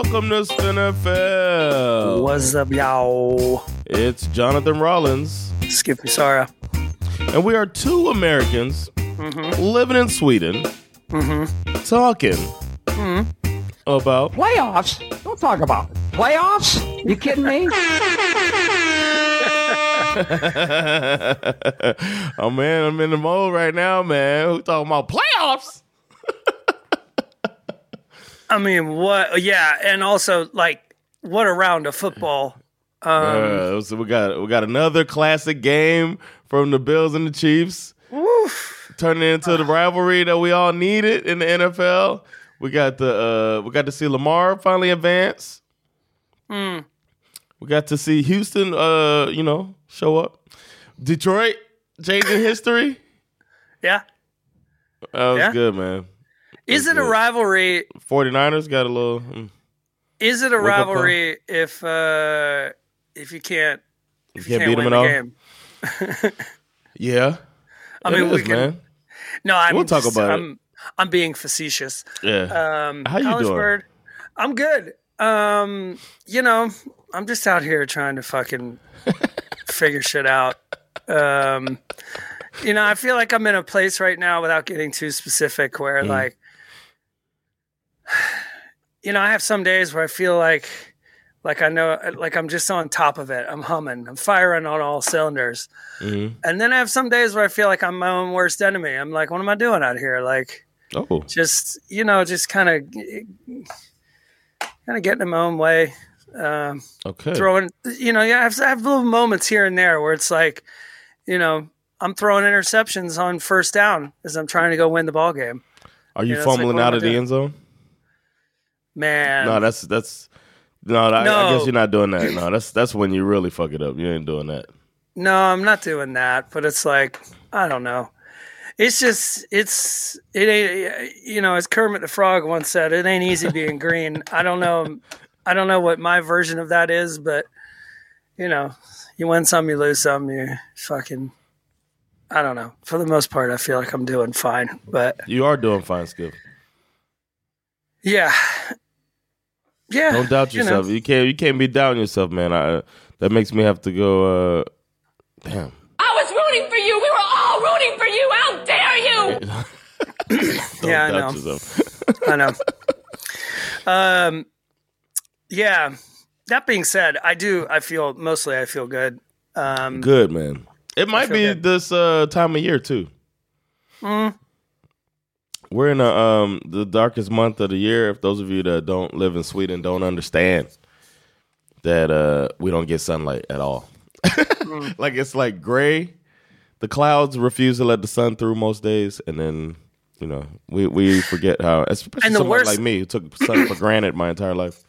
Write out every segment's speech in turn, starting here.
Welcome to SveNFL. What's up, y'all? It's Jonathan Rollins, Skippy Sara. and we are two Americans Mm-hmm. living in Sweden, talking about Playoffs? Don't talk about it. Playoffs? You kidding me? oh man, I'm in the mode right now, man. Who talking about playoffs? I mean, what? Yeah, and also like, what a round of football. Um, Uh, so we got we got another classic game from the Bills and the Chiefs, turning into the rivalry that we all needed in the NFL. We got the uh, we got to see Lamar finally advance. Hmm. We got to see Houston, uh, you know, show up. Detroit changing history. Yeah, That was Yeah. good, man. Is it a rivalry? 49ers got a little. mm, Is it a Wake up call. rivalry if uh if you can't if You you can't can't, beat 'em win at the all? game? Yeah. I mean, we is, can. man. No, I'm We'll talk about it. I'm, I'm being facetious. Yeah. Um, How you College doing? Bird, I'm good. Um, you know, I'm just out here trying to fucking figure shit out. Um, you know, I feel like I'm in a place right now without getting too specific where Mm. like, you know, I have some days where I feel like, like I know, like I'm just on top of it. I'm humming. I'm firing on all cylinders. Mhm. And then I have some days where I feel like I'm my own worst enemy. I'm like, what am I doing out here? Like, Oh. just you know, just kind of kind of getting in my own way. Um, Okay. throwing, you know, yeah, I have, I have little moments here and there where it's like, you know, I'm throwing interceptions on first down as I'm trying to go win the ball game. Are you that's like, fumbling am out of the doing? end zone? Man, No, that's that's no, I, I guess you're not doing that. No, that's that's when you really fuck it up. You ain't doing that. no, I'm not doing that. But it's like, I don't know. It's just, it's, it ain't, you know, as Kermit the Frog once said, it ain't easy being green. I don't know. I don't know what my version of that is, but you know, you win some, you lose some, you fucking, I don't know. For the most part, I feel like I'm doing fine, but You are doing fine, Skip. yeah, yeah. Don't doubt you know. yourself. You, can't you can't be doubting yourself, man. I, that makes me have to go. Uh, damn. I was rooting for you. We were all rooting for you. How dare you? Don't Yeah, I know. yourself. I know. Um, yeah. That being said, I do. I feel mostly. I feel good. Um, Good man. It might be good. this uh, time of year too. Mm. We're in a, um, the darkest month of the year. If those of you that don't live in Sweden don't understand that uh, we don't get sunlight at all. Mm. like it's like gray. The clouds refuse to let the sun through most days, and then you know we we forget how. Especially someone worst- like me who took sun for granted my entire life.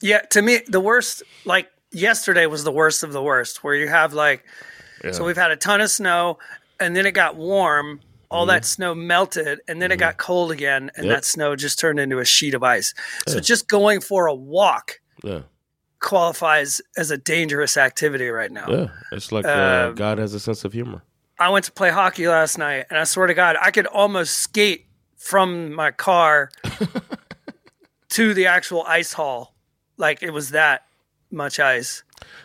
Yeah, to me, the worst, like yesterday was the worst of the worst, where you have like, so we've had a ton of snow and then it got warm. All that snow melted and then it got cold again, and Yep. that snow just turned into a sheet of ice. So just going for a walk Yeah, qualifies as a dangerous activity right now. yeah. It's like uh, Uh, God has a sense of humor. I went to play hockey last night, and I swear to God, I could almost skate from my car to the actual ice hall. Like it was that much ice.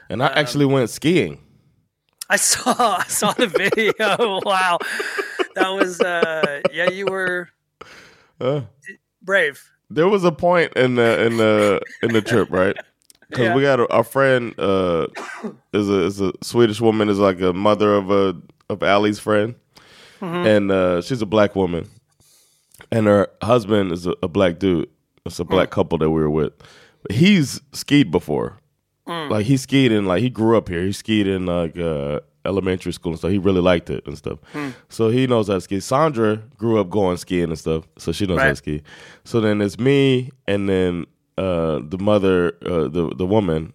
And I actually went skiing. I saw I saw the video. wow. That was uh yeah, you were Uh, brave. there was a point in the in the in the trip, right? Because Yeah. we got a, our friend uh, is a is a Swedish woman, is like a mother of a of Allie's friend, Mm-hmm. and uh, she's a black woman, and her husband is a, a black dude, It's a black couple that we were with. He's skied before. Like he skied in like he grew up here. He skied in like uh, elementary school and stuff. He really liked it and stuff. So he knows how to ski. Sandra grew up going skiing and stuff, so she knows how to ski. So then it's me and then uh, the mother, uh, the the woman,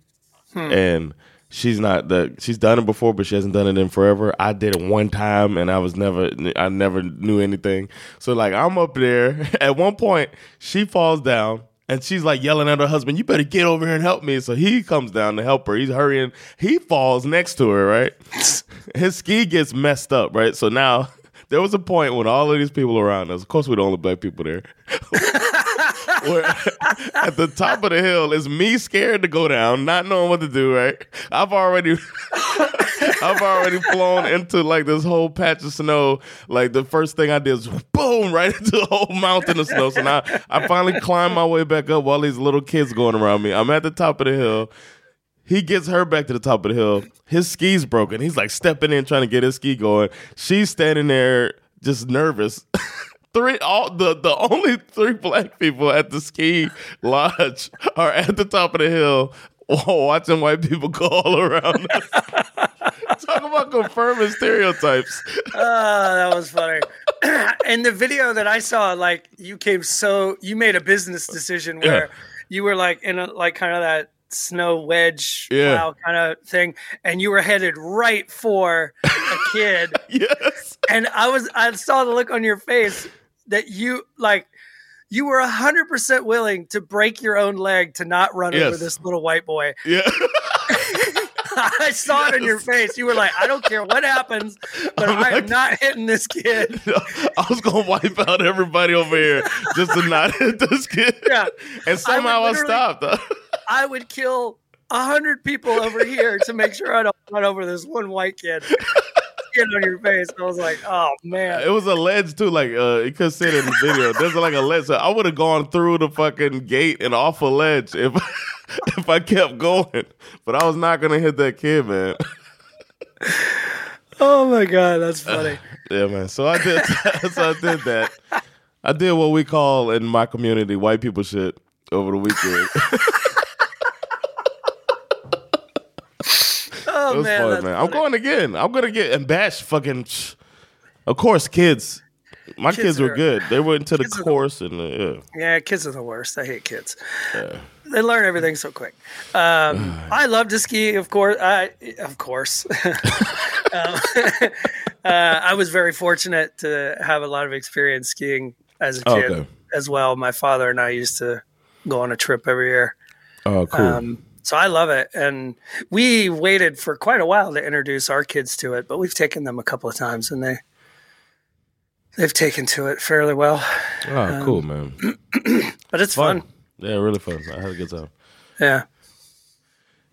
and she's not that she's done it before, but she hasn't done it in forever. I did it one time, and I was never, I never knew anything. So like I'm up there. At one point, she falls down. And she's like yelling at her husband, "You better get over here and help me!" So he comes down to help her. He's hurrying. He falls next to her. Right, his ski gets messed up. Right, so now there was a point when all of these people around us. Of course, we're the only black people there. where at the top of the hill is me scared to go down, not knowing what to do. Right, I've already, I've already flown into like this whole patch of snow. Like the first thing I did was boom right into a whole mountain of snow. So now I finally climbed my way back up while these little kids going around me. I'm at the top of the hill. He gets her back to the top of the hill. His ski's broken. He's like stepping in trying to get his ski going. She's standing there just nervous. three all the the only three black people at the ski lodge are at the top of the hill watching white people go all around us. Talk about confirming stereotypes. Oh, that was funny. In the video that I saw, like you came so you made a business decision where Yeah. you were like in a like kind of that snow wedge Yeah. kind of thing, and you were headed right for a kid. Yes. and I was I saw the look on your face that you like you were a hundred percent willing to break your own leg to not run over this little white boy. Yeah. I saw it in your face. You were like, I don't care what happens, but I'm I am like- not hitting this kid. I was gonna wipe out everybody over here just to not hit this kid. Yeah. And somehow I, literally- stopped. I would kill a hundred people over here to make sure I don't run over this one white kid. Skin on your face. I was like, oh man. It was a ledge too, like uh you could see it in the video. There's like a ledge. So I would have gone through the fucking gate and off a ledge if if I kept going. But I was not gonna hit that kid, man. Oh my god, that's funny. Yeah, man. So I did so I did that. I did what we call in my community white people shit over the weekend. Oh It was man, fun, man. I'm going again. I'm gonna get and bash fucking. Of course, kids. My Kids kids, were are- good. They were into the are the- course and uh, yeah. Yeah, kids are the worst. I hate kids. They learn everything so quick. Um, I love to ski, of course. I, of course. um, uh, I was very fortunate to have a lot of experience skiing as a Oh, kid okay. as well. My father and I used to go on a trip every year. Oh, cool. Um, so I love it. And we waited for quite a while to introduce our kids to it, but we've taken them a couple of times and they they've taken to it fairly well. oh, cool, man. But it's fun. Fun. Yeah, really fun. I had a good time. Yeah.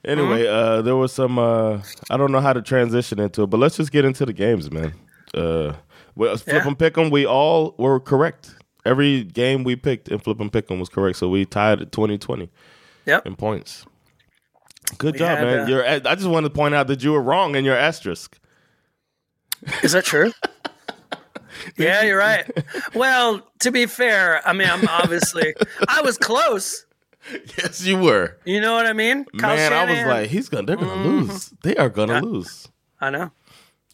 Anyway, uh, there was some. Uh, I don't know how to transition into it, but let's just get into the games, man. Uh, well, flip Yeah. and pick 'em, We all were correct. Every game we picked in flip and pick 'em was correct, so we tied at 20-20 Yep. in points. Good We job, had, man. uh, You're, I just wanted to point out that you were wrong in your asterisk. Is that true? yeah, you're right. Well, to be fair, I mean, I'm obviously I was close. Yes, you were. You know what I mean? Kyle man, I was like, he's gonna, they're gonna Mm-hmm. lose. They are gonna lose. I know.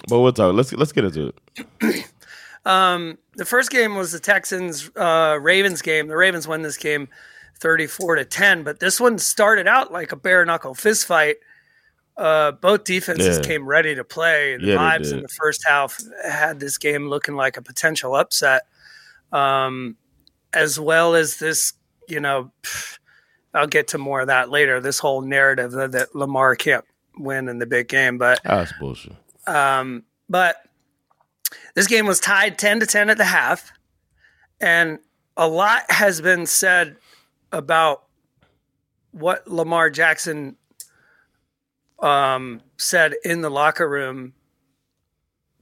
But we'll talk. Let's let's get into it. The first game was the Texans uh, Ravens game. The Ravens won this game 34 to 10, but this one started out like a bare knuckle fist fight. Uh, both defenses Yeah. came ready to play. The Yeah, vibes in the first half had this game looking like a potential upset, um, as well as this. You know, I'll get to more of that later. This whole narrative that, that Lamar can't win in the big game, but Ah, That's bullshit. um, but this game was tied 10 to 10 at the half. And a lot has been said about what Lamar Jackson um, said in the locker room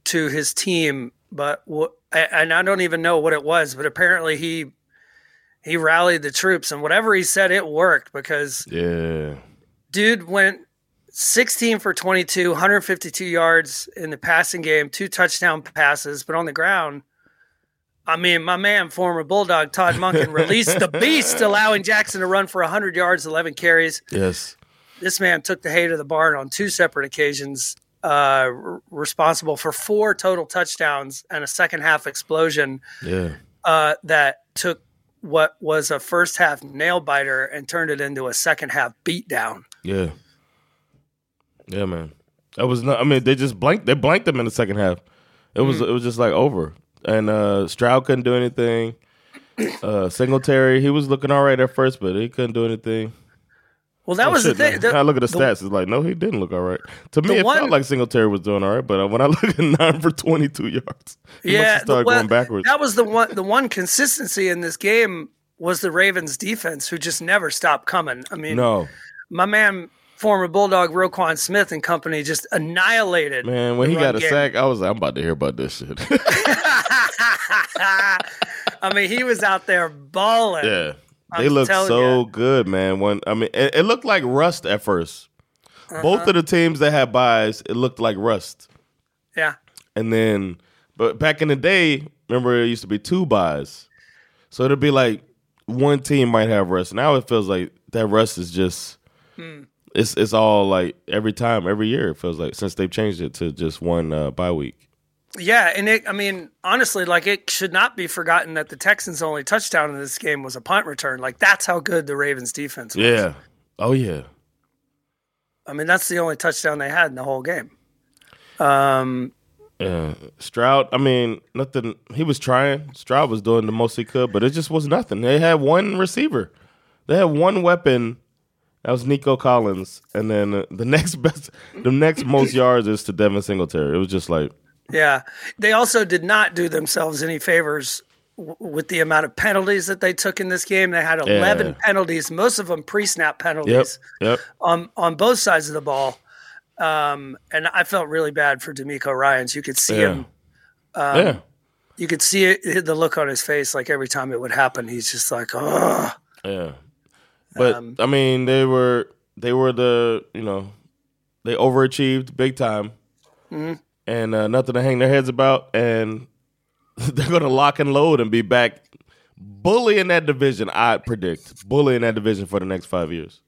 to his team. But wh- and I don't even know what it was, but apparently he he rallied the troops and whatever he said, it worked because Yeah. dude went 16 for 22, 152 yards in the passing game, two touchdown passes, but on the ground, I mean, my man, former Bulldog Todd Monken, released the beast, allowing Jackson to run for 100 yards, 11 carries. Yes. This man took the hay to the barn on two separate occasions, uh, r- responsible for four total touchdowns and a second half explosion Yeah. uh, that took what was a first half nail biter and turned it into a second half beatdown. Yeah. Yeah, man. That was not. I mean, they just blanked. They blanked them in the second half. It was. It was just like over. And uh Stroud couldn't do anything. Uh Singletary, he was looking all right at first, but he couldn't do anything. Well, that Oh, was shit, the thing. The- I look at the, the- stats. It's like no, he didn't look all right. To me, it one- felt like Singletary was doing all right, but uh, when I look at nine for twenty-two yards, he must yeah, have started the- well, going backwards. That was the one. The one consistency in this game was the Ravens' defense, who just never stopped coming. I mean, no, my man, former Bulldog Roquan Smith and company, just annihilated. man, when the he got a game. sack, I was like, I'm about to hear about this shit. I mean, he was out there balling. yeah, I'm they look so ya. good, man. When I mean, it, it looked like rust at 1st Uh-huh. Both of the teams that had buys, it looked like rust. yeah. And then, but back in the day, remember it used to be two buys. So it'd be like one team might have rust. Now it feels like that rust is just Hmm. it's it's all like every time, every year it feels like since they've changed it to just one uh, bye week. Yeah, and it, I mean, honestly, like it should not be forgotten that the Texans' only touchdown in this game was a punt return. Like that's how good the Ravens' defense was. Yeah. Oh yeah. I mean, that's the only touchdown they had in the whole game. Um, Yeah. Stroud, I mean, nothing he was trying. Stroud was doing the most he could, but it just was nothing. They had one receiver. They had one weapon. That was Nico Collins, and then the next best, the next most yards is to Devin Singletary. It was just like, yeah, they also did not do themselves any favors w- with the amount of penalties that they took in this game. They had eleven Yeah. penalties, most of them pre-snap penalties yep, on on both sides of the ball. Um, and I felt really bad for DeMeco Ryans. You could see Yeah. him. yeah, You could see it, the look on his face. Like every time it would happen, he's just like, "Oh, yeah. But Um, I mean, they were they were the you know they overachieved big time, Mm-hmm. And uh, nothing to hang their heads about, and they're going to lock and load and be back bullying that division. I predict bullying that division for the next five years.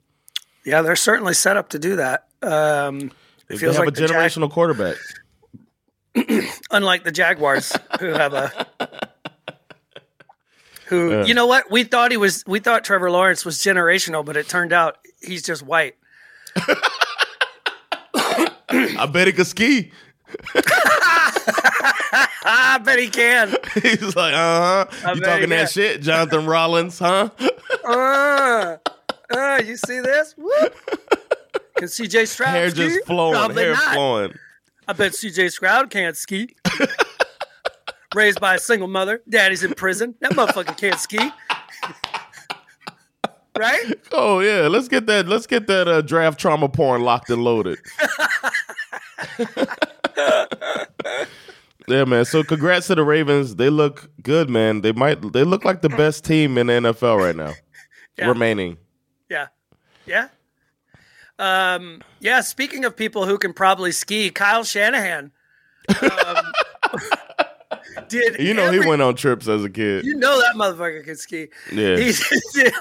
yeah." They're certainly set up to do that. Um, it feels they have like a the Jag- generational quarterback. unlike the Jaguars, who have a who you know what we thought he was. We thought Trevor Lawrence was generational, but it turned out he's just white. I bet he could ski. I bet he can. He's like, uh huh. You talking that shit, Jonathan Rollins, huh? Uh, uh, you see this? Whoop. Can CJ Stroud hair ski? just flowing, Probably hair not. flowing. I bet CJ Stroud can't ski. Raised by a single mother, daddy's in prison. That motherfucker can't ski. right? Oh yeah, let's get that. Let's get that uh, draft trauma porn locked and loaded. yeah, man. So congrats to the Ravens. They look good, man. They might. They look like the best team in the NFL right now. Yeah. Remaining. Yeah. Yeah. Um, yeah, speaking of people who can probably ski, Kyle Shanahan. Um, did You know, he went on trips as a kid. You know that motherfucker can ski. Yeah. He's,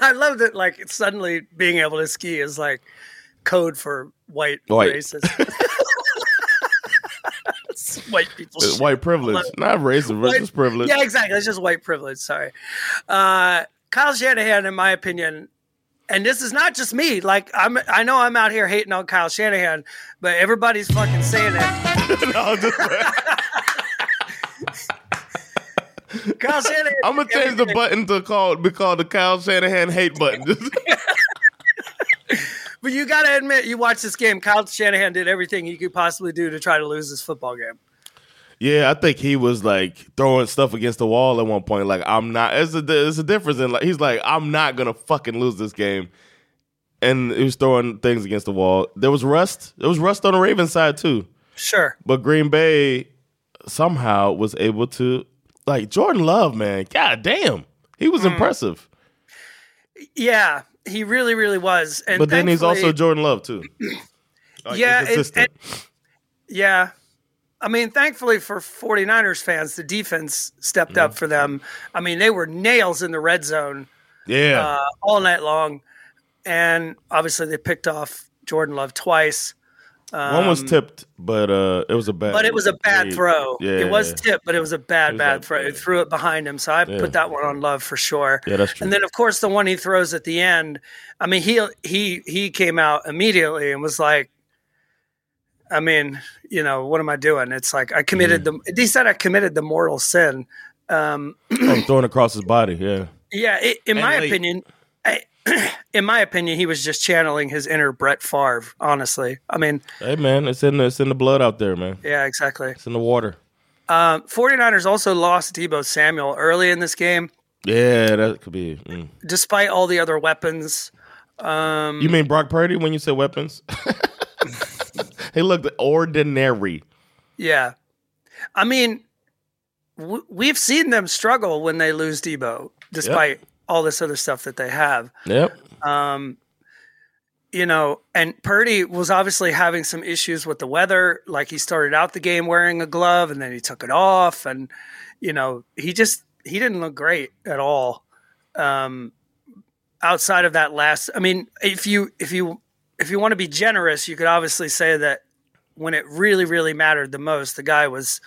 I love that. Like suddenly being able to ski is like code for white, White. races. White people. Shit. White privilege, not racist, but White- just privilege. Yeah, exactly. It's just white privilege. Sorry. Uh, Kyle Shanahan, in my opinion, and this is not just me. Like I'm, I know I'm out here hating on Kyle Shanahan, but everybody's fucking saying it. No, just- Kyle Shanahan. I'm gonna change the everything. button to call be called the Kyle Shanahan hate button. But you got to admit, you watch this game. Kyle Shanahan did everything he could possibly do to try to lose this football game. Yeah, I think he was like throwing stuff against the wall at one point. Like, I'm not. It's a it's a difference in like he's like I'm not gonna fucking lose this game, and he was throwing things against the wall. There was rust. There was rust on the Ravens side too, Sure. but Green Bay somehow was able to like Jordan Love. Man, god damn, he was mm. impressive. Yeah, he really, really was. And But then he's also Jordan Love too. Like, Yeah, and- inconsistent. Yeah. I mean, thankfully for 49ers fans, the defense stepped up for them. I mean, they were nails in the red zone Yeah. uh, all night long. And obviously, they picked off Jordan Love twice. One was tipped, but uh, it was a bad. um, But it was a bad throw. Yeah, it was yeah. tipped, but it was a bad, was bad throw. bad. It threw it behind him, so I Yeah. put that one on Love for sure. Yeah, that's true. And then, of course, the one he throws at the end. I mean, he he he came out immediately and was like, "I mean, you know, what am I doing? It's like I committed Mm-hmm. the." He said, "I committed the mortal sin." Um, Oh, throwing across his body. Yeah. yeah, it, in And my late. opinion, I, in my opinion, he was just channeling his inner Brett Favre. Honestly, I mean, Hey man, it's in the it's in the blood out there, man. yeah, exactly. It's in the water. Um, 49ers also lost Deebo Samuel early in this game, Yeah, that could be. mm. despite all the other weapons. Um, You mean Brock Purdy when you say weapons? he looked ordinary. Yeah. I mean, w- we've seen them struggle when they lose Deebo, despite all this other stuff that they have. Yep. Um, you know, and Purdy was obviously having some issues with the weather. Like he started out the game wearing a glove and then he took it off. And, you know, he just, he didn't look great at all. Um, outside of that last, I mean, if you, if you, if you want to be generous, you could obviously say that when it really, really mattered the most, the guy was,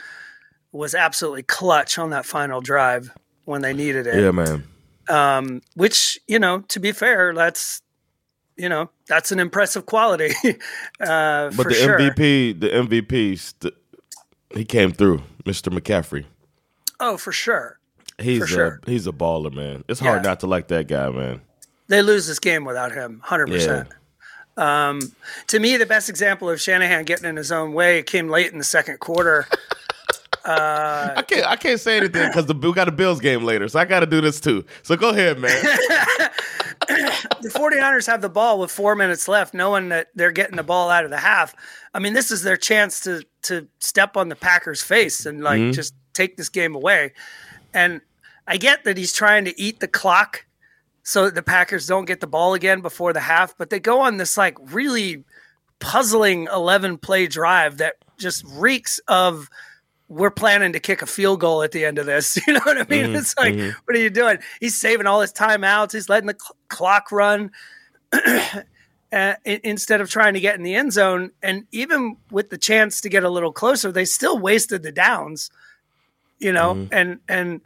was absolutely clutch on that final drive when they needed it Yeah, man. Um, which you know, to be fair, that's you know that's an impressive quality. uh, But the sure. MVP, the MVP, st- he came through, Mr. McCaffrey. Oh, for sure. He's For sure. a he's a baller, man. It's hard Yeah. not to like that guy, man. They lose this game without him, hundred percent. Um, to me, the best example of Shanahan getting in his own way came late in the second quarter. I can't I can't say anything because we got a Bills game later, so I got to do this too. So go ahead, man. the 49ers have the ball with four minutes left, knowing that they're getting the ball out of the half. I mean, this is their chance to to step on the Packers' face and like Mm-hmm. just take this game away. And I get that he's trying to eat the clock so that the Packers don't get the ball again before the half, but they go on this like really puzzling 11 play drive that just reeks of we're planning to kick a field goal at the end of this. You know what I mean? It's like, what are you doing? He's saving all his timeouts. He's letting the cl- clock run uh, instead of trying to get in the end zone. And even with the chance to get a little closer, they still wasted the downs. You know, and and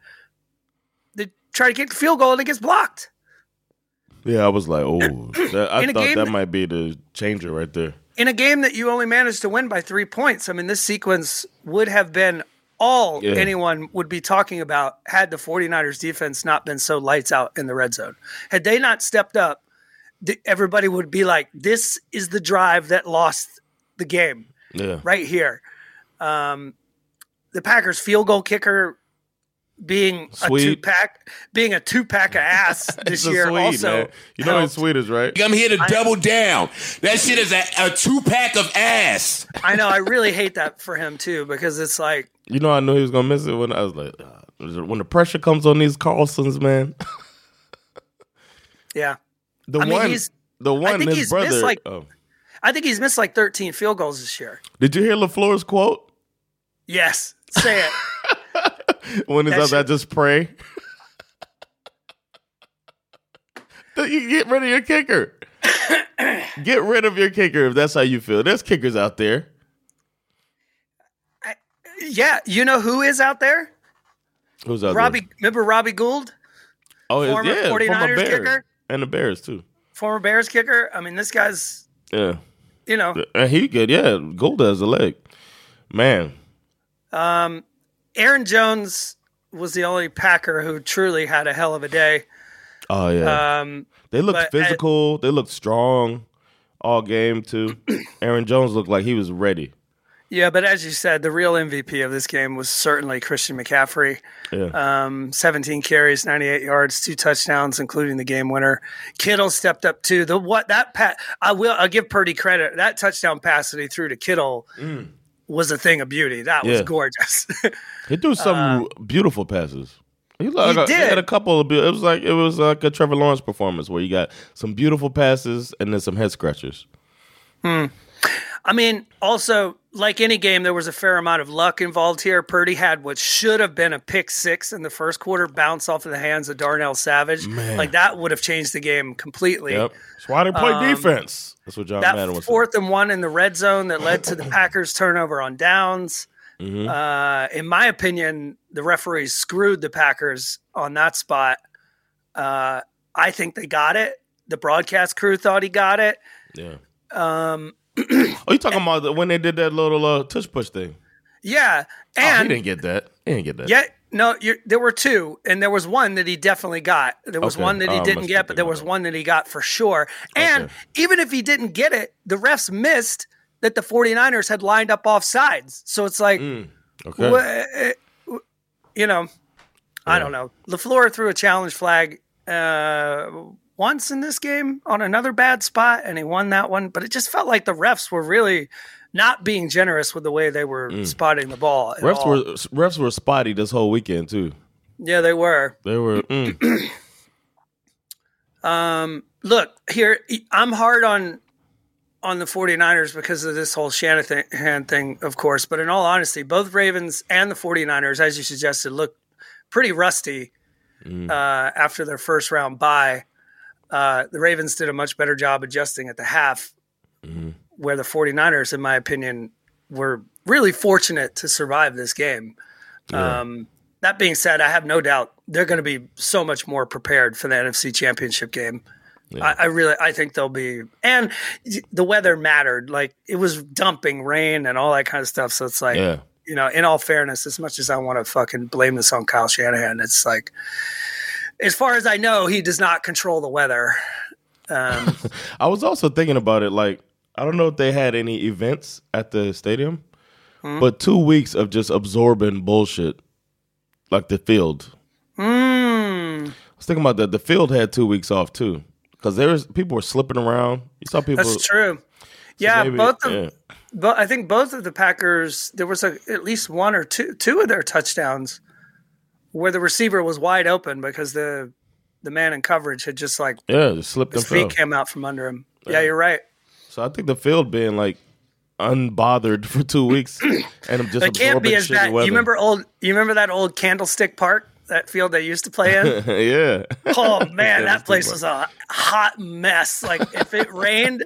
they try to kick the field goal and it gets blocked. yeah, I was like, oh, that, I thought that- might be the changer right there. In a game that you only managed to win by three points, I mean, this sequence would have been all Yeah. anyone would be talking about had the 49ers defense not been so lights out in the red zone. Had they not stepped up, everybody would be like, this is the drive that lost the game Yeah, right here. Um, the Packers field goal kicker being a two pack, being a two pack of ass this year Swede, also. man. You know he's helped. Swedish, right? I'm here to double down. That shit is a, a two pack of ass. I know. I really hate that for him too because it's like You know, I knew he was gonna miss it when I was like, uh, when the pressure comes on these Carlsons, man. Yeah. The I mean, one, he's- the one, I think his he's brother. missed, like- oh. I think he's missed like 13 field goals this year. Did you hear LaFleur's quote Yes. Say it. when he's That there? shit- Just pray. You get rid of your kicker. get rid of your kicker if that's how you feel. There's kickers out there. yeah. You know who is out there? Who's out Robbie. there? Remember Robbie Gould, Oh, former yeah, 49ers former Bears. kicker? and the Bears too. former Bears kicker? I mean, this guy's, Yeah, you know, and he good. Yeah, Gould has a leg. Man, um, Aaron Jones was the only Packer who truly had a hell of a day. oh yeah. Um, They looked uh, physical. they looked strong all game too. Aaron Jones looked like he was ready. yeah, but as you said, the real MVP of this game was certainly Christian McCaffrey. Yeah. Um, 17 carries, 98 yards, two touchdowns, including the game winner. Kittle stepped up too. The what that pat I will I'll give Purdy credit. That touchdown pass that he threw to Kittle was a thing of beauty. That was. Yeah. gorgeous. he threw some uh, beautiful passes. He, like, He a- did. had a couple of. It was like it was like a Trevor Lawrence performance where you got some beautiful passes and then some head scratchers. Hmm. I mean, also, like any game, there was a fair amount of luck involved here. Purdy had what should have been a pick six in the first quarter bounce off of the hands of Darnell Savage. Man. Like that would have changed the game completely. Yep. That's why they play Um, defense. That's what John That Madden was saying. fourth and one in the red zone that led to the Packers' turnover on downs. Mhm. Uh, in my opinion, the referees screwed the Packers on that spot. Uh, I think they got it. The broadcast crew thought he got it. Yeah. Um, Oh, you talking about the, when they did that little uh, tush push thing? yeah, oh, he didn't get that. He didn't get that. Yeah, no, you're, there were two, and there was one that he definitely got. There was Okay. one that he Oh, didn't get, but there was that. one that he got for sure. And Okay. even if he didn't get it, the refs missed that the 49ers had lined up off sides. So it's like, Mm, okay. wha- uh, you know, I don't know. LaFleur threw a challenge flag uh, once in this game on another bad spot, and he won that one. But it just felt like the refs were really not being generous with the way they were spotting the ball. Mm. Refs all. were refs were spotty this whole weekend too. yeah, they were. They were. Mm. Um, look here, I'm hard on on the 49ers because of this whole Shanahan thing, of course. But in all honesty, both Ravens and the 49ers, as you suggested, look pretty rusty uh, after their first round bye. Uh, the Ravens did a much better job adjusting at the half, where the 49ers, in my opinion, were really fortunate to survive this game. Um, that being said, I have no doubt they're going to be so much more prepared for the NFC Championship game. I, I really, I think they'll be, and the weather mattered. Like it was dumping rain and all that kind of stuff. So it's like, Yeah. you know, in all fairness, as much as I want to fucking blame this on Kyle Shanahan, it's like, as far as I know, he does not control the weather. Um, I was also thinking about it. Like, I don't know if they had any events at the stadium, Hmm? but two weeks of just absorbing bullshit, like the field. mm, I was thinking about that. The field had two weeks off too, because there was people were slipping around. You saw people. that's true. Yeah, maybe- both of, yeah. but I think both of the Packers, there was a, at least one or two, two of their touchdowns where the receiver was wide open because the the man in coverage had just like Yeah, slipped his feet came out from under him. Yeah, you're right. So I think the field being like unbothered for two weeks and I'm just It can't be as bad. You remember old? You remember that old Candlestick Park, that field they used to play in? yeah. Oh man, that place was a hot mess. Like if it rained,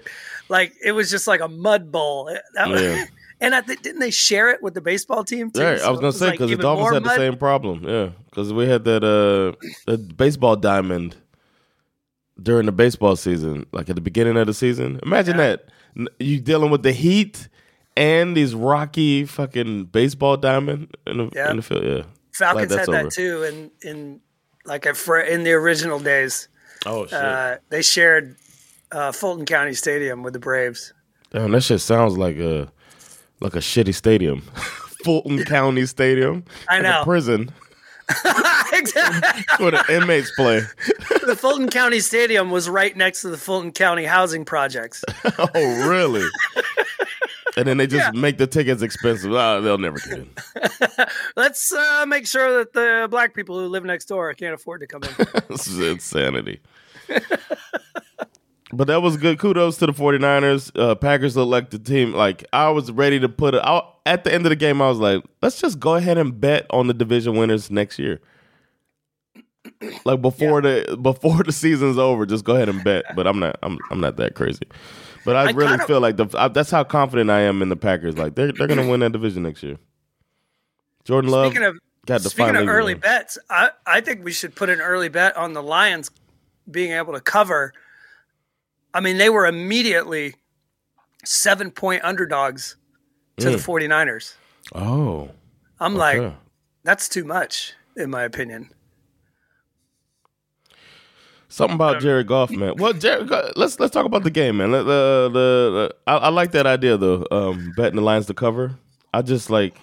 like it was just like a mud bowl. That was- Yeah. And I think didn't they share it with the baseball team too? Right, So I was gonna say like because the Dolphins had the same problem. Yeah, because we had that uh that baseball diamond during the baseball season, like at the beginning of the season. Imagine that you dealing with the heat and these rocky fucking baseball diamond in the Yeah. in the field. Yeah, Falcons that's had that over. too, in in like a, for in the original days. Oh shit! Uh, they shared uh, Fulton County Stadium with the Braves. Damn, that shit sounds like a like a shitty stadium, Fulton County Stadium. I know. a prison exactly. where the inmates play. the Fulton County Stadium was right next to the Fulton County housing projects. Oh, really? and then they just make the tickets expensive. Ah, they'll never get in. Let's uh, make sure that the black people who live next door can't afford to come in. this is insanity. But that was good. Kudos to the 49ers. Uh, Packers look like the team. Like, I was ready to put it out. At the end of the game, I was like, let's just go ahead and bet on the division winners next year. Like before the before the season's over, just go ahead and bet. But I'm not I'm I'm not that crazy. But I, I really kinda- feel like the I, that's how confident I am in the Packers. Like they're they're gonna win that division next year. Jordan Love Speaking of got the speaking of early win. bets, I, I think we should put an early bet on the Lions being able to cover. I mean, they were immediately seven point underdogs to Mm. the 49ers. Oh, I'm like, that's too much, in my opinion. Something about Jared Goff, man. Well, Jared, let's let's talk about the game, man. The, the, the, I, I like that idea though. Um, betting the Lions to cover. I just like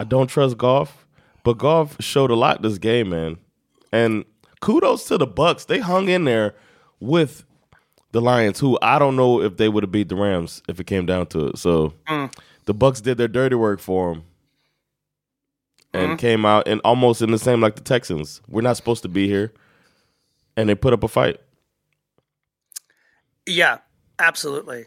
I don't trust Goff, but Goff showed a lot this game, man. And kudos to the Bucks. They hung in there with the Lions, who I don't know if they would have beat the Rams if it came down to it. So mm. the Bucks did their dirty work for them. And mm-hmm. came out and almost in the same like the Texans. We're not supposed to be here and they put up a fight. Yeah, absolutely.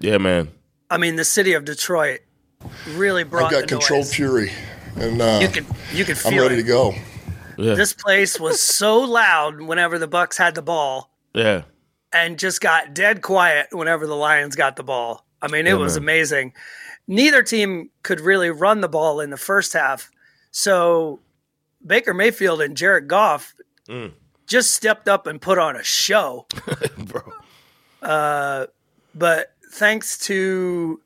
Yeah, man. I mean, the city of Detroit really brought I've got the controlled noise. fury, and uh, You could you could I'm ready it. to go. Yeah, This place was so loud whenever the Bucks had the ball, yeah. and just got dead quiet whenever the Lions got the ball. I mean, it Yeah, was man. amazing. Neither team could really run the ball in the first half, so Baker Mayfield and Jared Goff Mm. just stepped up and put on a show. Bro. Uh, but thanks to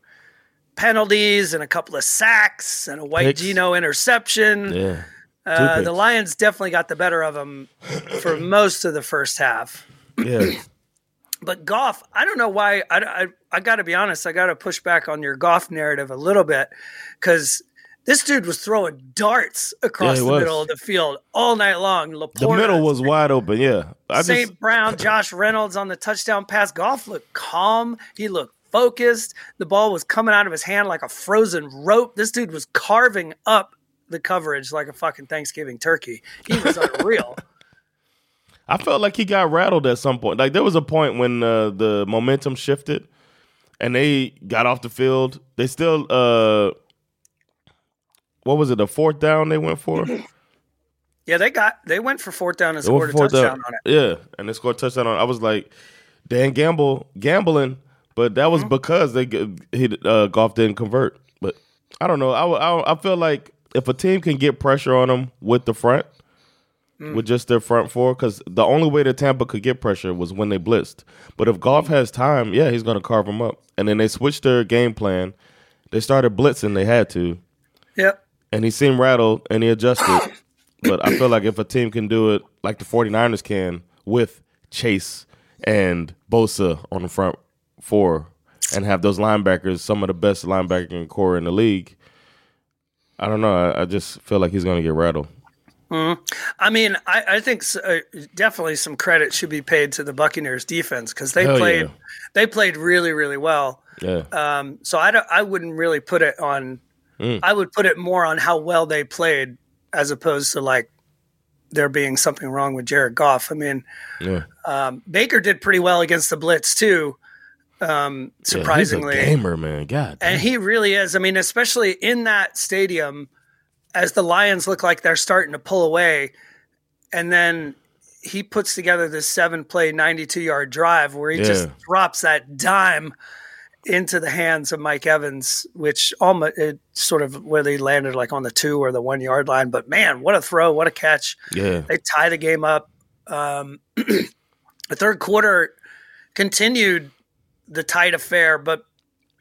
penalties and a couple of sacks and a white Picks. Gino interception, Yeah. uh, the Lions definitely got the better of them for most of the first half. Yeah. But Goff, I don't know why. I, I, I got to be honest. I got to push back on your Goff narrative a little bit because this dude was throwing darts across he the was. middle of the field all night long. The middle was wide open. Yeah. I St. just Brown, Josh Reynolds on the touchdown pass. Goff looked calm. He looked focused. The ball was coming out of his hand like a frozen rope. This dude was carving up the coverage like a fucking Thanksgiving turkey. He was unreal. I felt like he got rattled at some point. Like there was a point when uh, the momentum shifted and they got off the field. They still uh what was it, a fourth down they went for? Yeah, they got they went for fourth down and went scored a touchdown down. on it. Yeah, and they scored a touchdown on it. I was like, Dan Gamble gambling, but that was Mm-hmm. because they he uh, Goff didn't convert. But I don't know. I, I I feel like if a team can get pressure on them with the front, Mm. with just their front four, because the only way that Tampa could get pressure was when they blitzed. But if Goff has time, yeah, he's going to carve them up. And then they switched their game plan. They started blitzing. They had to, Yep. And he seemed rattled, and he adjusted. but I feel like if a team can do it like the 49ers can with Chase and Bosa on the front four and have those linebackers, some of the best linebacking corps in the league, I don't know. I, I just feel like he's going to get rattled. Hmm. I mean, I, I think s- uh, definitely some credit should be paid to the Buccaneers defense because they Hell played yeah. they played really really well. Yeah. Um, so I don't, I wouldn't really put it on. Mm. I would put it more on how well they played as opposed to like there being something wrong with Jared Goff. I mean, yeah. um, Baker did pretty well against the blitz too. Um, surprisingly, Yeah, he's a gamer, man. God. and he really is. I mean, especially in that stadium, as the Lions look like they're starting to pull away, and then he puts together this seven play, 92 yard drive where he just drops that dime into the hands of Mike Evans, which almost it sort of where they landed like on the two or the one yard line. But man, what a throw, what a catch. yeah. They tie the game up. Um, the third quarter continued the tight affair, but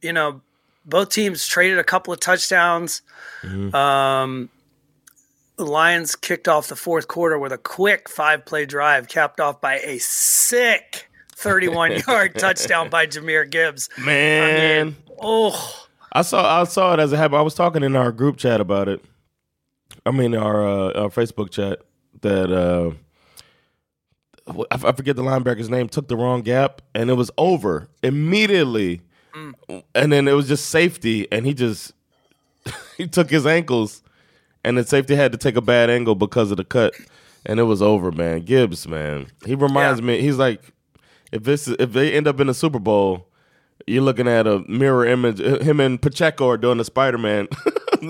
you know, both teams traded a couple of touchdowns. Um, the Lions kicked off the fourth quarter with a quick five play drive, capped off by a sick 31 yard touchdown by Jahmyr Gibbs. Man. Oh, I saw I saw it as it happened. I was talking in our group chat about it. I mean our uh, our Facebook chat that uh I I forget the linebacker's name took the wrong gap and it was over immediately. And then it was just safety and he just he took his ankles and the safety had to take a bad angle because of the cut and it was over, man. Gibbs, man. He reminds Yeah. me he's like if this if they end up in the Super Bowl, you're looking at a mirror image. Him and Pacheco are doing the Spider Man.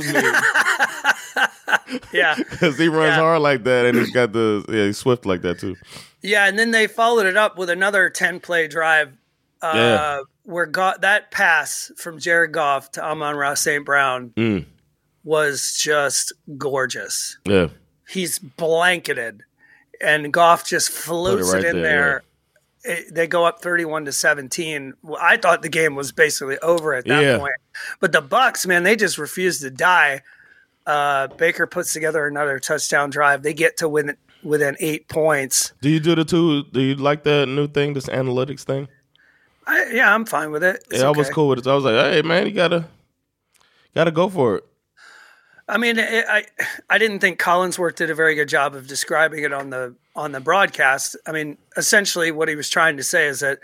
yeah. because he runs Yeah. hard like that, and he's got the yeah, he's swift like that too. Yeah, and then they followed it up with another 10 play drive uh, Yeah. where Go- that pass from Jared Goff to Amon-Ra St. Brown Mm. was just gorgeous. Yeah, He's blanketed, and Goff just floats it, right in there, there. It- they go up 31 to 17. Well, I thought the game was basically over at that Yeah. point. But the Bucs, man, they just refused to die. Uh, Baker puts together another touchdown drive. They get to win within eight points. Do you do the two? Do you like that new thing, this analytics thing? I, yeah, I'm fine with it. It's yeah, I was cool with it. I was like, hey man, you gotta gotta go for it. I mean, it, I I didn't think Collinsworth did a very good job of describing it on the on the broadcast. I mean, essentially, what he was trying to say is that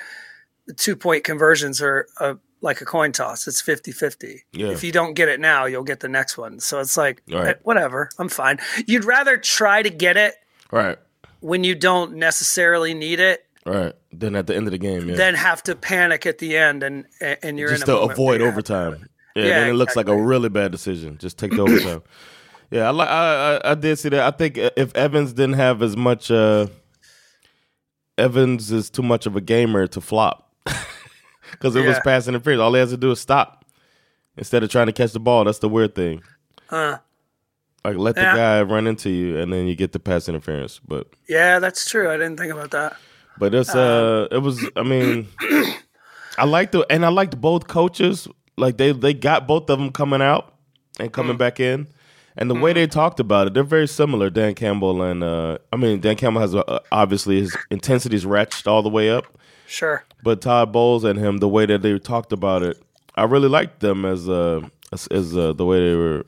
the two point conversions are uh like a coin toss. It's 50-50. Yeah. If you don't get it now, you'll get the next one. So it's like right. eh, whatever. I'm fine. You'd rather try to get it Right, when you don't necessarily need it right. Then at the end of the game, yeah, than have to panic at the end and and you're just in a to avoid where you have- overtime. Yeah, Yeah, then it looks like a really bad decision. Just take the overtime. Yeah, I, I I did see that. I think if Evans didn't have as much, uh Evans is too much of a gamer to flop because it was passing pass interference. All he has to do is stop instead of trying to catch the ball. That's the weird thing. Huh. Like let the Yeah. guy run into you, and then you get the pass interference. But Yeah, that's true. I didn't think about that. but it's uh, it was. I mean, I liked the and I liked both coaches. Like they they got both of them coming out and coming back in, and the way they talked about it, they're very similar. Dan Campbell and uh, I mean Dan Campbell has uh, obviously his intensity is ratcheted all the way up, Sure. but Todd Bowles and him, the way that they talked about it, I really liked them as uh as, as uh, the way they were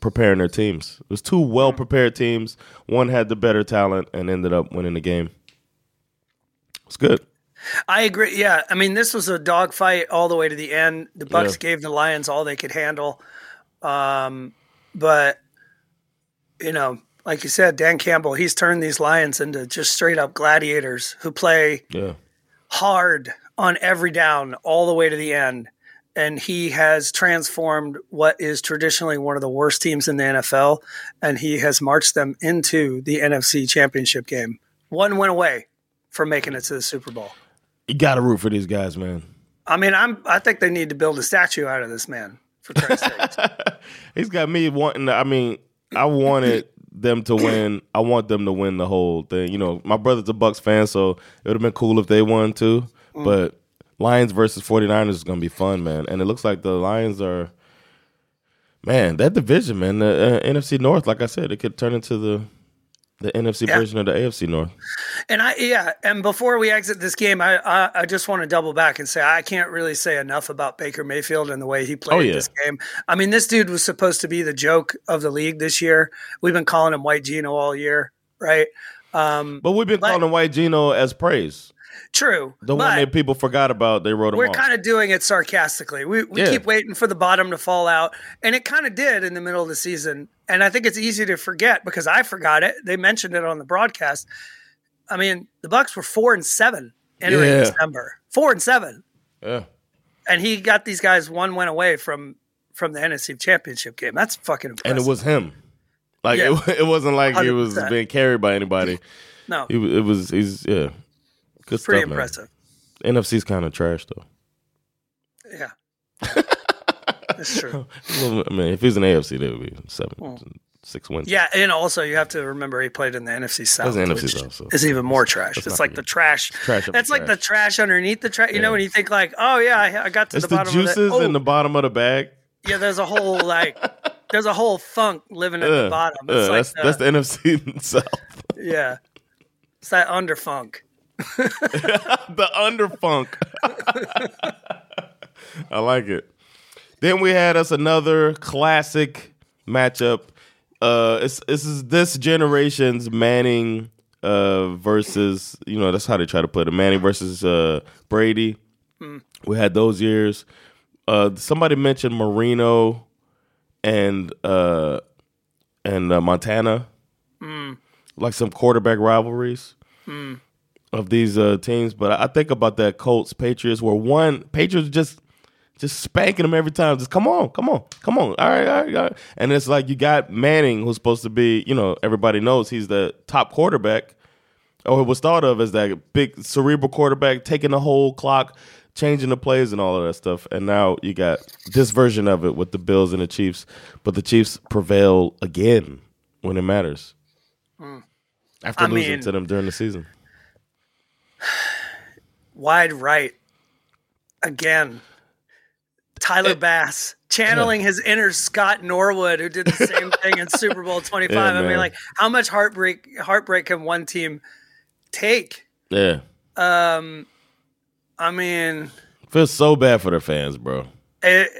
preparing their teams. It was two well prepared teams. One had the better talent and ended up winning the game. It's good. I agree. Yeah, I mean, this was a dogfight all the way to the end. The Bucs Yeah. gave the Lions all they could handle, um, but you know, like you said, Dan Campbell, he's turned these Lions into just straight up gladiators who play Yeah. hard on every down all the way to the end. And he has transformed what is traditionally one of the worst teams in the NFL, and he has marched them into the NFC Championship game. One win away from making it to the Super Bowl. You got to root for these guys, man. I mean, I'm. I think they need to build a statue out of this man. For Christ's sake. He's got me wanting. To, I mean, I wanted them to win. I want them to win the whole thing. You know, my brother's a Bucs fan, so it would have been cool if they won too. But Lions versus 49ers is going to be fun, man. And it looks like the Lions are, man, that division, man, the uh, NFC North. Like I said, it could turn into the the NFC Yeah. version of the AFC North. And I, yeah. And before we exit this game, I, I, I just want to double back and say I can't really say enough about Baker Mayfield and the way he played Oh, yeah. this game. I mean, this dude was supposed to be the joke of the league this year. We've been calling him White Geno all year, right? Um, But we've been But- calling White Geno as praise. True. The one that people forgot about, they wrote we're kind of doing it sarcastically. We, we Yeah. keep waiting for the bottom to fall out, and it kind of did in the middle of the season. And I think it's easy to forget because I forgot it. They mentioned it on the broadcast. I mean, the Bucs were four and seven entering Yeah. December. Four and seven, yeah. and he got these guys one win away from from the NFC Championship game. That's fucking impressive. and it was him. Like Yeah. it, it wasn't like he was 100%. being carried by anybody. no, it was he's yeah, good pretty stuff, man. impressive. NFC's kind of trash though. Yeah, that's true. Well, I mean, if he's an AFC, they would be seven, six wins. Yeah, and also you have to remember he played in the NFC South. That's the NFC South, so- is even more trash. That's It's like the trash. Trash That's the like the trash underneath the trash. You know when you think like, oh yeah, I, I got to It's the the, bottom juices of that. Oh, in the bottom of the bag. yeah, there's a whole like, there's a whole funk living at Uh, the bottom. It's uh, like that's that's the NFC South. yeah, it's that underfunk. the underfunk. I like it. Then we had us another classic matchup. Uh, it's this is this generation's Manning uh versus you know that's how they try to put it Manning versus uh Brady. We had those years. Uh, somebody mentioned Marino and uh and uh, Montana, like some quarterback rivalries of these uh, teams. But I think about that Colts Patriots, where one Patriots just just spanking them every time. Just come on, come on, come on. All right, all right, all right. And it's like you got Manning, who's supposed to be, you know, everybody knows he's the top quarterback, or was thought of as that big cerebral quarterback, taking the whole clock, changing the plays and all of that stuff. And now you got this version of it with the Bills and the Chiefs, but the Chiefs prevail again when it matters. After I losing mean- to them during the season. Wide right. Again. Tyler Bass channeling his inner Scott Norwood, who did the same thing in Super Bowl 25. Yeah, I mean, like, how much heartbreak heartbreak can one team take? Yeah. Um, I mean, Feels so bad for the fans, bro. it,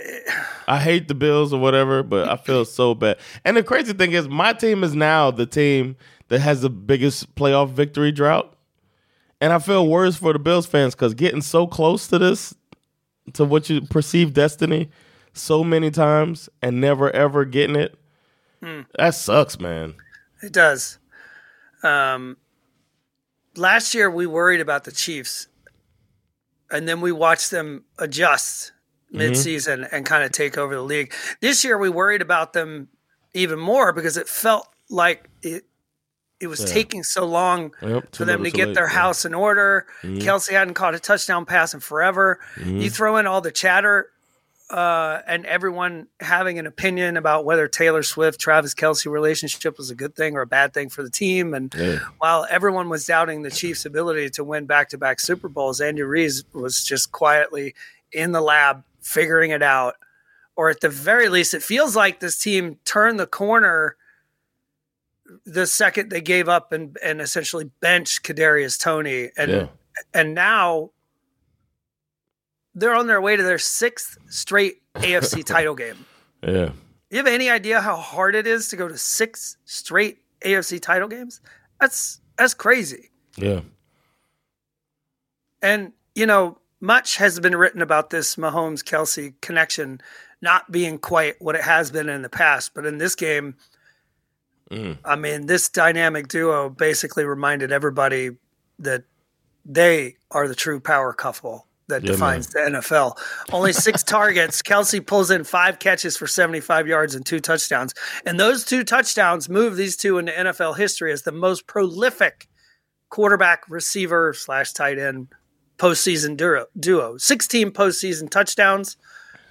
I hate the Bills or whatever, but I feel so bad. And the crazy thing is, my team is now the team that has the biggest playoff victory drought. And I feel worse for the Bills fans because getting so close to this, to what you perceive destiny, so many times and never ever getting it, that sucks, man. It does. Um, last year we worried about the Chiefs, and then we watched them adjust mid-season and kind of take over the league. This year we worried about them even more because it felt like it it was taking so long Yep, for them to get late, their yeah. house in order. Kelce hadn't caught a touchdown pass in forever. You throw in all the chatter uh, and everyone having an opinion about whether Taylor Swift Travis Kelce relationship was a good thing or a bad thing for the team. And Yeah. while everyone was doubting the Chiefs' ability to win back to back Super Bowls, Andy Reid was just quietly in the lab figuring it out. Or at the very least, it feels like this team turned the corner the second they gave up and, and essentially benched Kadarius Toney. And Yeah. and now they're on their way to their sixth straight AFC title game. Yeah. You have any idea how hard it is to go to six straight AFC title games? That's that's crazy. Yeah. And you know, much has been written about this Mahomes Kelce connection not being quite what it has been in the past, but in this game, Mm. I mean, this dynamic duo basically reminded everybody that they are the true power couple that Yeah, defines the NFL. Only six targets. Kelce pulls in five catches for 75 yards and two touchdowns. And those two touchdowns move these two into NFL history as the most prolific quarterback, receiver, slash tight end postseason duo. duo. 16 postseason touchdowns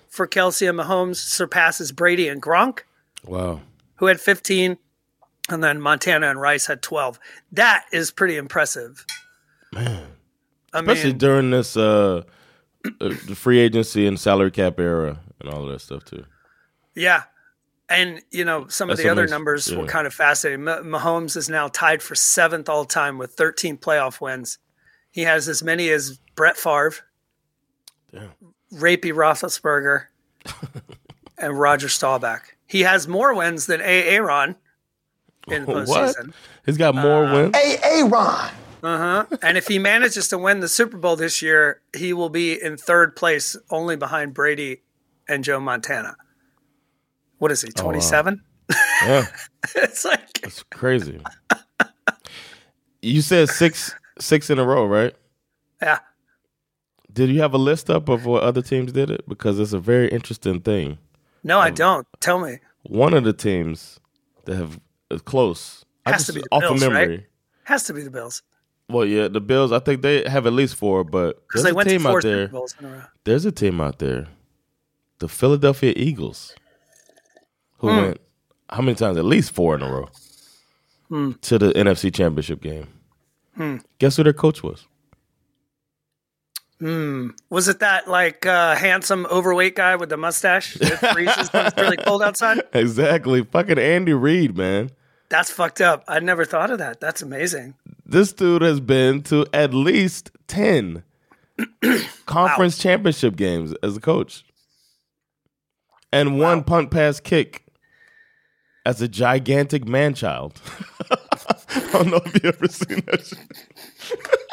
for Kelce and Mahomes surpasses Brady and Gronk Wow. who had 15, and then Montana and Rice had 12. That is pretty impressive. Man. I Especially mean, during this uh, uh, the free agency and salary cap era and all of that stuff too. yeah. And, you know, some of the other numbers were kind of fascinating. Ma- Mahomes is now tied for seventh all time with 13 playoff wins. He has as many as Brett Favre, Damn. Rapey Roethlisberger, and Roger Staubach. He has more wins than A. Aaron in the What? postseason. He's got more wins. Uh-huh. And if he manages to win the Super Bowl this year, he will be in third place, only behind Brady and Joe Montana. What is he, 27? Yeah. it's like, It's crazy. you said six six in a row, right? yeah. Did you have a list up of what other teams did it? Because it's a very interesting thing. No, Um, I don't. Tell me. One of the teams that have uh, close. I Has to just be the off Bills, of right? memory. Has to be the Bills. Well, yeah, the Bills. I think they have at least four, but there's they a went to team four out there. A row. There's a team out there, the Philadelphia Eagles, who Hmm. went how many times? At least four in a row Hmm. to the NFC Championship game. Guess who their coach was? Was it that like uh, handsome, overweight guy with the mustache that freezes when it's really cold outside? Exactly, fucking Andy Reid, man. That's fucked up. I never thought of that. That's amazing. This dude has been to at least ten conference championship games as a coach, and one punt pass kick as a gigantic man child. I don't know if you ever seen that.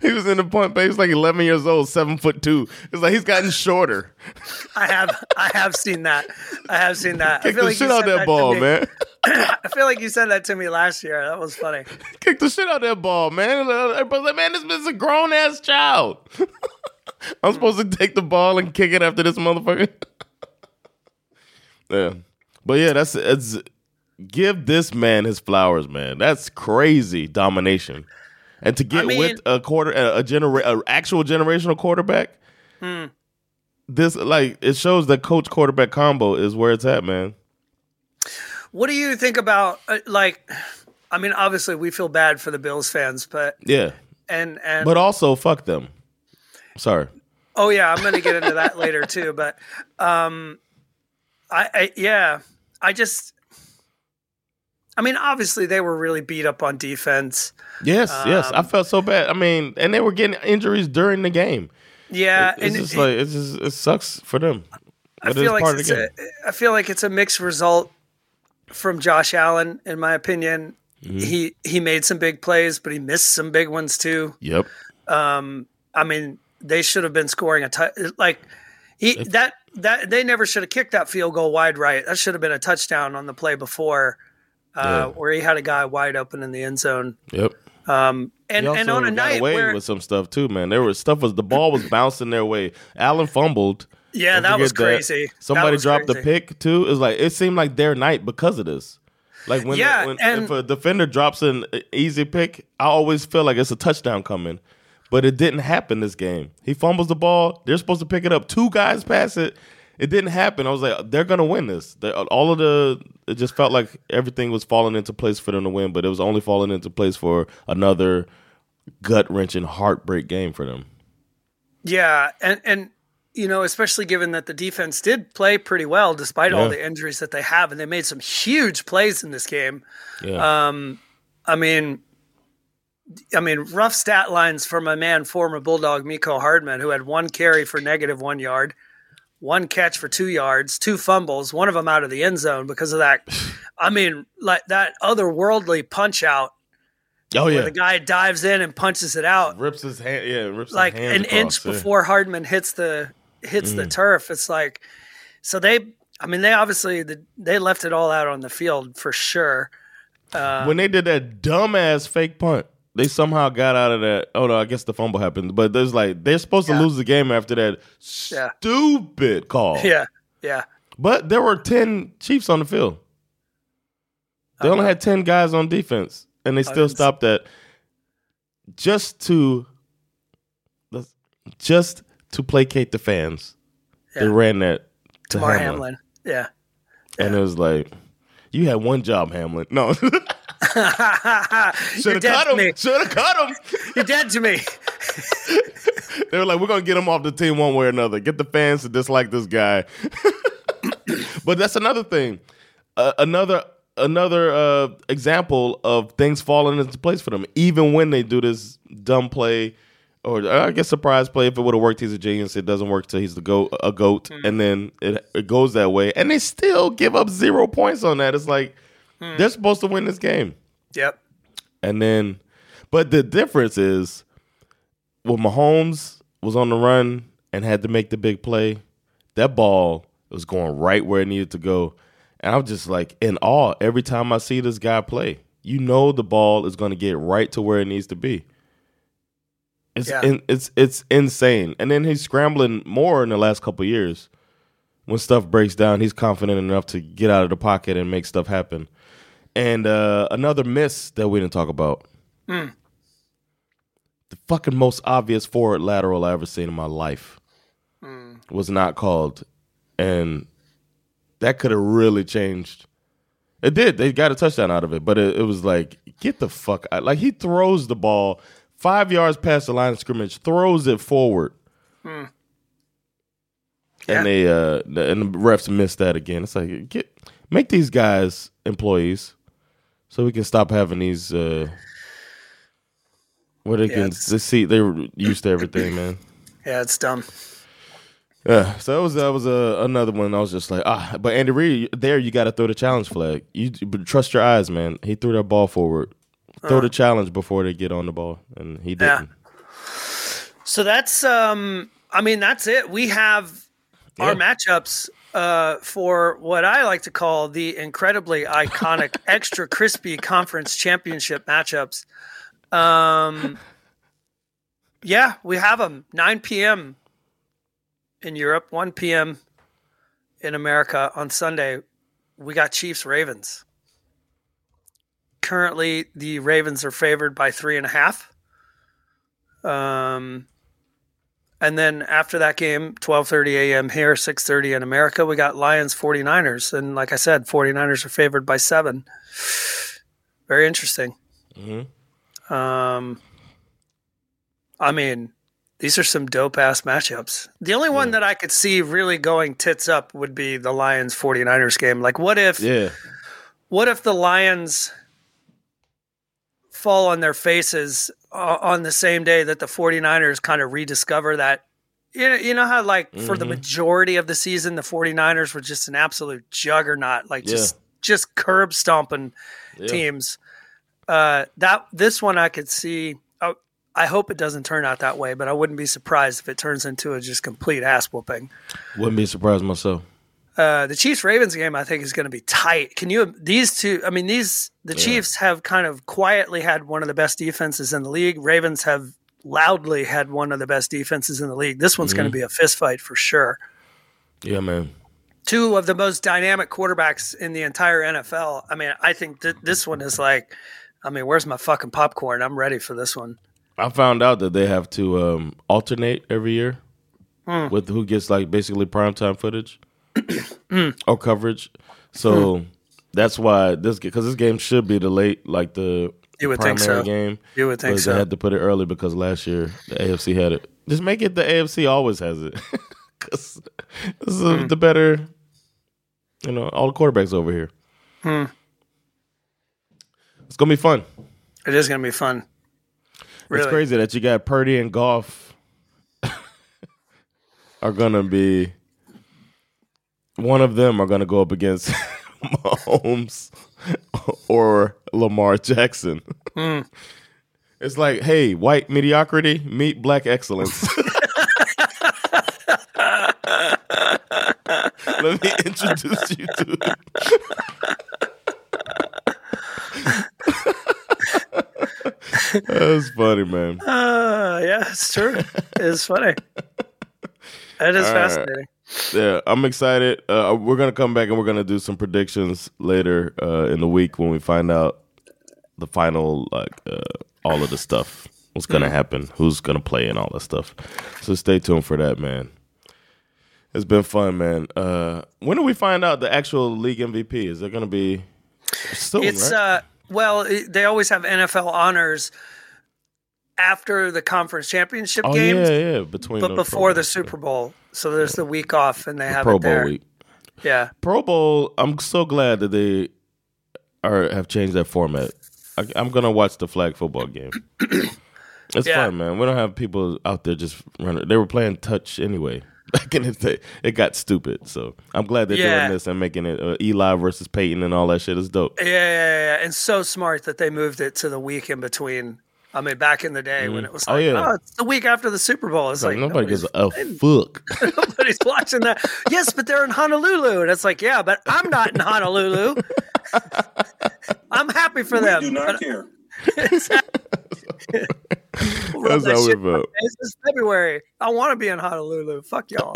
He was in the punt pass, like eleven years old, seven foot two. It's like he's gotten shorter. I have I have seen that. I have seen that. Kick the like shit out that to ball, man. I feel like you said that to me last year. That was funny. Kick the shit out that ball, man. Everybody's like, man, this is a grown ass child. I'm supposed to take the ball and kick it after this motherfucker. yeah, but yeah, that's it's give this man his flowers, man. That's crazy domination, and to get I mean- with a quarter, a, a genera- a actual generational quarterback. Hmm. This like it shows that coach quarterback combo is where it's at, man. What do you think about uh, like? I mean, obviously we feel bad for the Bills fans, but Yeah, and and but also fuck them. Sorry. oh yeah, I'm going to get into that later too. But um, I, I yeah, I just, I mean, obviously they were really beat up on defense. Yes, yes. Um, I felt so bad. I mean, and they were getting injuries during the game. Yeah, it's and just it- like it's just it sucks for them. I feel it's like it's a, I feel like it's a mixed result from Josh Allen, in my opinion. Mm-hmm. He he made some big plays, but he missed some big ones too. Yep. Um, I mean, they should have been scoring a tou- like he that that they never should have kicked that field goal wide right. That should have been a touchdown on the play before, uh, Yeah. where he had a guy wide open in the end zone. Yep. Um, And He and on a got night away where with some stuff too, man. There was stuff was the ball was bouncing their way. Allen fumbled. yeah, Don't that was crazy. That Somebody was dropped the pick too. It's like it seemed like their night because of this. Like when, Yeah, when and- if a defender drops an easy pick, I always feel like it's a touchdown coming. But it didn't happen this game. He fumbles the ball. They're supposed to pick it up. Two guys pass it. It didn't happen. I was like, they're gonna win this. They, all of the it just felt like everything was falling into place for them to win, but it was only falling into place for another gut wrenching heartbreak game for them. Yeah, and and you know, especially given that the defense did play pretty well despite all the injuries that they have, and they made some huge plays in this game. Yeah. Um, I mean, I mean, rough stat lines from my man, former Bulldog Mecole Hardman, who had one carry for negative one yard, one catch for two yards, two fumbles, one of them out of the end zone because of that. I mean, like that otherworldly punch out oh where yeah. the guy dives in and punches it out rips his hand. Yeah, rips like an across, inch yeah. before Hardman hits the hits Mm. the turf. It's like so they. I mean, they obviously the, they left it all out on the field for sure. when they did that dumbass fake punt, they somehow got out of that. Oh no, I guess the fumble happened, but there's like they're supposed to lose the game after that Yeah. stupid call. Yeah, yeah, But there were ten Chiefs on the field. They only had ten guys on defense, and they oh, still stopped that just to just to placate the fans. They ran that to Hamlin. Hamlin. Yeah, and it was like, you had one job, Hamlin. No, should have cut him. Should have cut him. You're dead to me. They were like, we're gonna get him off the team one way or another. Get the fans to dislike this guy. but that's another thing. Uh, another another uh, example of things falling into place for them, even when they do this dumb play. Or I guess surprise play. If it would have worked, he's a genius. It doesn't work till he's the goat, a goat, and then it it goes that way, and they still give up zero points on that. It's like Hmm. they're supposed to win this game. Yep. And then, but the difference is when Mahomes was on the run and had to make the big play, that ball was going right where it needed to go. And I'm just like in awe every time I see this guy play. You know the ball is going to get right to where it needs to be. It's Yeah. in, it's it's insane. And then he's scrambling more in the last couple years. When stuff breaks down, he's confident enough to get out of the pocket and make stuff happen. And uh, another miss that we didn't talk about. The fucking most obvious forward lateral I ever seen in my life was not called. And that could have really changed. It did. They got a touchdown out of it, but it, it was like, get the fuck out. Like he throws the ball five yards past the line of scrimmage, throws it forward. Yeah. And they uh the, and the refs missed that again. It's like get make these guys employees so we can stop having these uh where they Yeah, can see they're used to everything, man. Yeah, it's dumb. Yeah, so that was that was uh, another one. I was just like, ah, but Andy Reid, there you got to throw the challenge flag. You but trust your eyes, man. He threw that ball forward. Throw the challenge before they get on the ball, and he Uh. Yeah. didn't. So that's um I mean that's it. We have our matchups uh for what I like to call the incredibly iconic extra crispy conference championship matchups. Um yeah, we have them 9 p.m. in Europe, 1 p.m. in America on Sunday. We got Chiefs Ravens. Currently, the Ravens are favored by three and a half. Um, and then after that game, 12:30 a.m. here, 6:30 in America, we got Lions 49ers and like I said, 49ers are favored by 7. Very interesting. Um I mean, these are some dope ass matchups. The only one that I could see really going tits up would be the Lions 49ers game. Like what if Yeah. what if the Lions fall on their faces uh, on the same day that the 49ers kind of rediscover that. You know, you know how like for the majority of the season the 49ers were just an absolute juggernaut like just just curb stomping teams. Uh that this one I could see I, I hope it doesn't turn out that way but I wouldn't be surprised if it turns into a just complete ass whooping. Wouldn't be surprised myself. Uh, the Chiefs Ravens game, I think, is going to be tight. Can you? These two, I mean, these the Chiefs have kind of quietly had one of the best defenses in the league. Ravens have loudly had one of the best defenses in the league. This one's going to be a fist fight for sure. Yeah, man. Two of the most dynamic quarterbacks in the entire NFL. I mean, I think that this one is like, I mean, where's my fucking popcorn? I'm ready for this one. I found out that they have to um, alternate every year Hmm. with who gets like basically primetime footage or coverage. So Hmm. that's why this because this game should be the late like the You would primary think so. game. You would think so. They had to put it early because last year the AFC had it. Just make it the AFC always has it because this is Hmm. the better. You know, all the quarterbacks over here. Hmm. It's gonna be fun. It is going to be fun. Really. It's crazy that you got Purdy and Goff are gonna be one of them are gonna go up against Mahomes or Lamar Jackson. Hmm. It's like, hey, white mediocrity meet black excellence. Let me introduce you to That's funny, man. Uh, yeah, it's true. it's funny. That is All right. Yeah, I'm excited. Uh, we're gonna come back and we're gonna do some predictions later uh, in the week when we find out the final, like uh, all of the stuff, what's gonna happen, who's gonna play, and all that stuff. So stay tuned for that, man. It's been fun, man. Uh, when do we find out the actual league MVP? Is it gonna be soon? It's right? uh well, they always have NFL honors after the conference championship oh games, yeah, yeah. Between but before Pro the Super Bowl. So there's the week off, and they have Pro it there. Bowl week. Yeah, Pro Bowl. I'm so glad that they are have changed that format. I, I'm gonna watch the flag football game. it's Yeah. fun, man. We don't have people out there just running. They were playing touch anyway. Back in the day, it got stupid. So I'm glad they're Yeah. doing this and making it uh, Eli versus Peyton and all that shit is dope. yeah, yeah, yeah. and so smart that they moved it to the week in between. I mean, back in the day when mm. it was Oh, like, oh, yeah. it's the week after the Super Bowl. It's Like, like nobody gives a fuck. Nobody's watching that. Yes, but they're in Honolulu, and it's like, yeah, but I'm not in Honolulu. I'm happy for them. do not but- care. Rub That's that how we shit in my It's February. I want to be in Honolulu. Fuck y'all.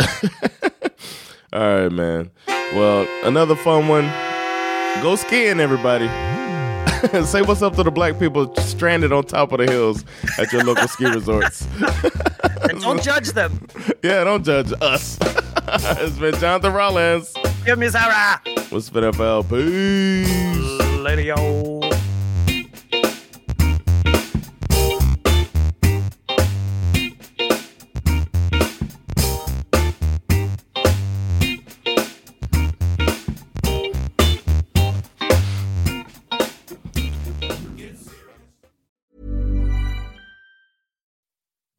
All right, man. Well, another fun one. Go skiing, everybody. Say what's up to the black people stranded on top of the hills at your local ski resorts. And don't judge them. Yeah, don't judge us. it's been Jonathan Rollins. Give me Zara. What's been FL? Peace. Later.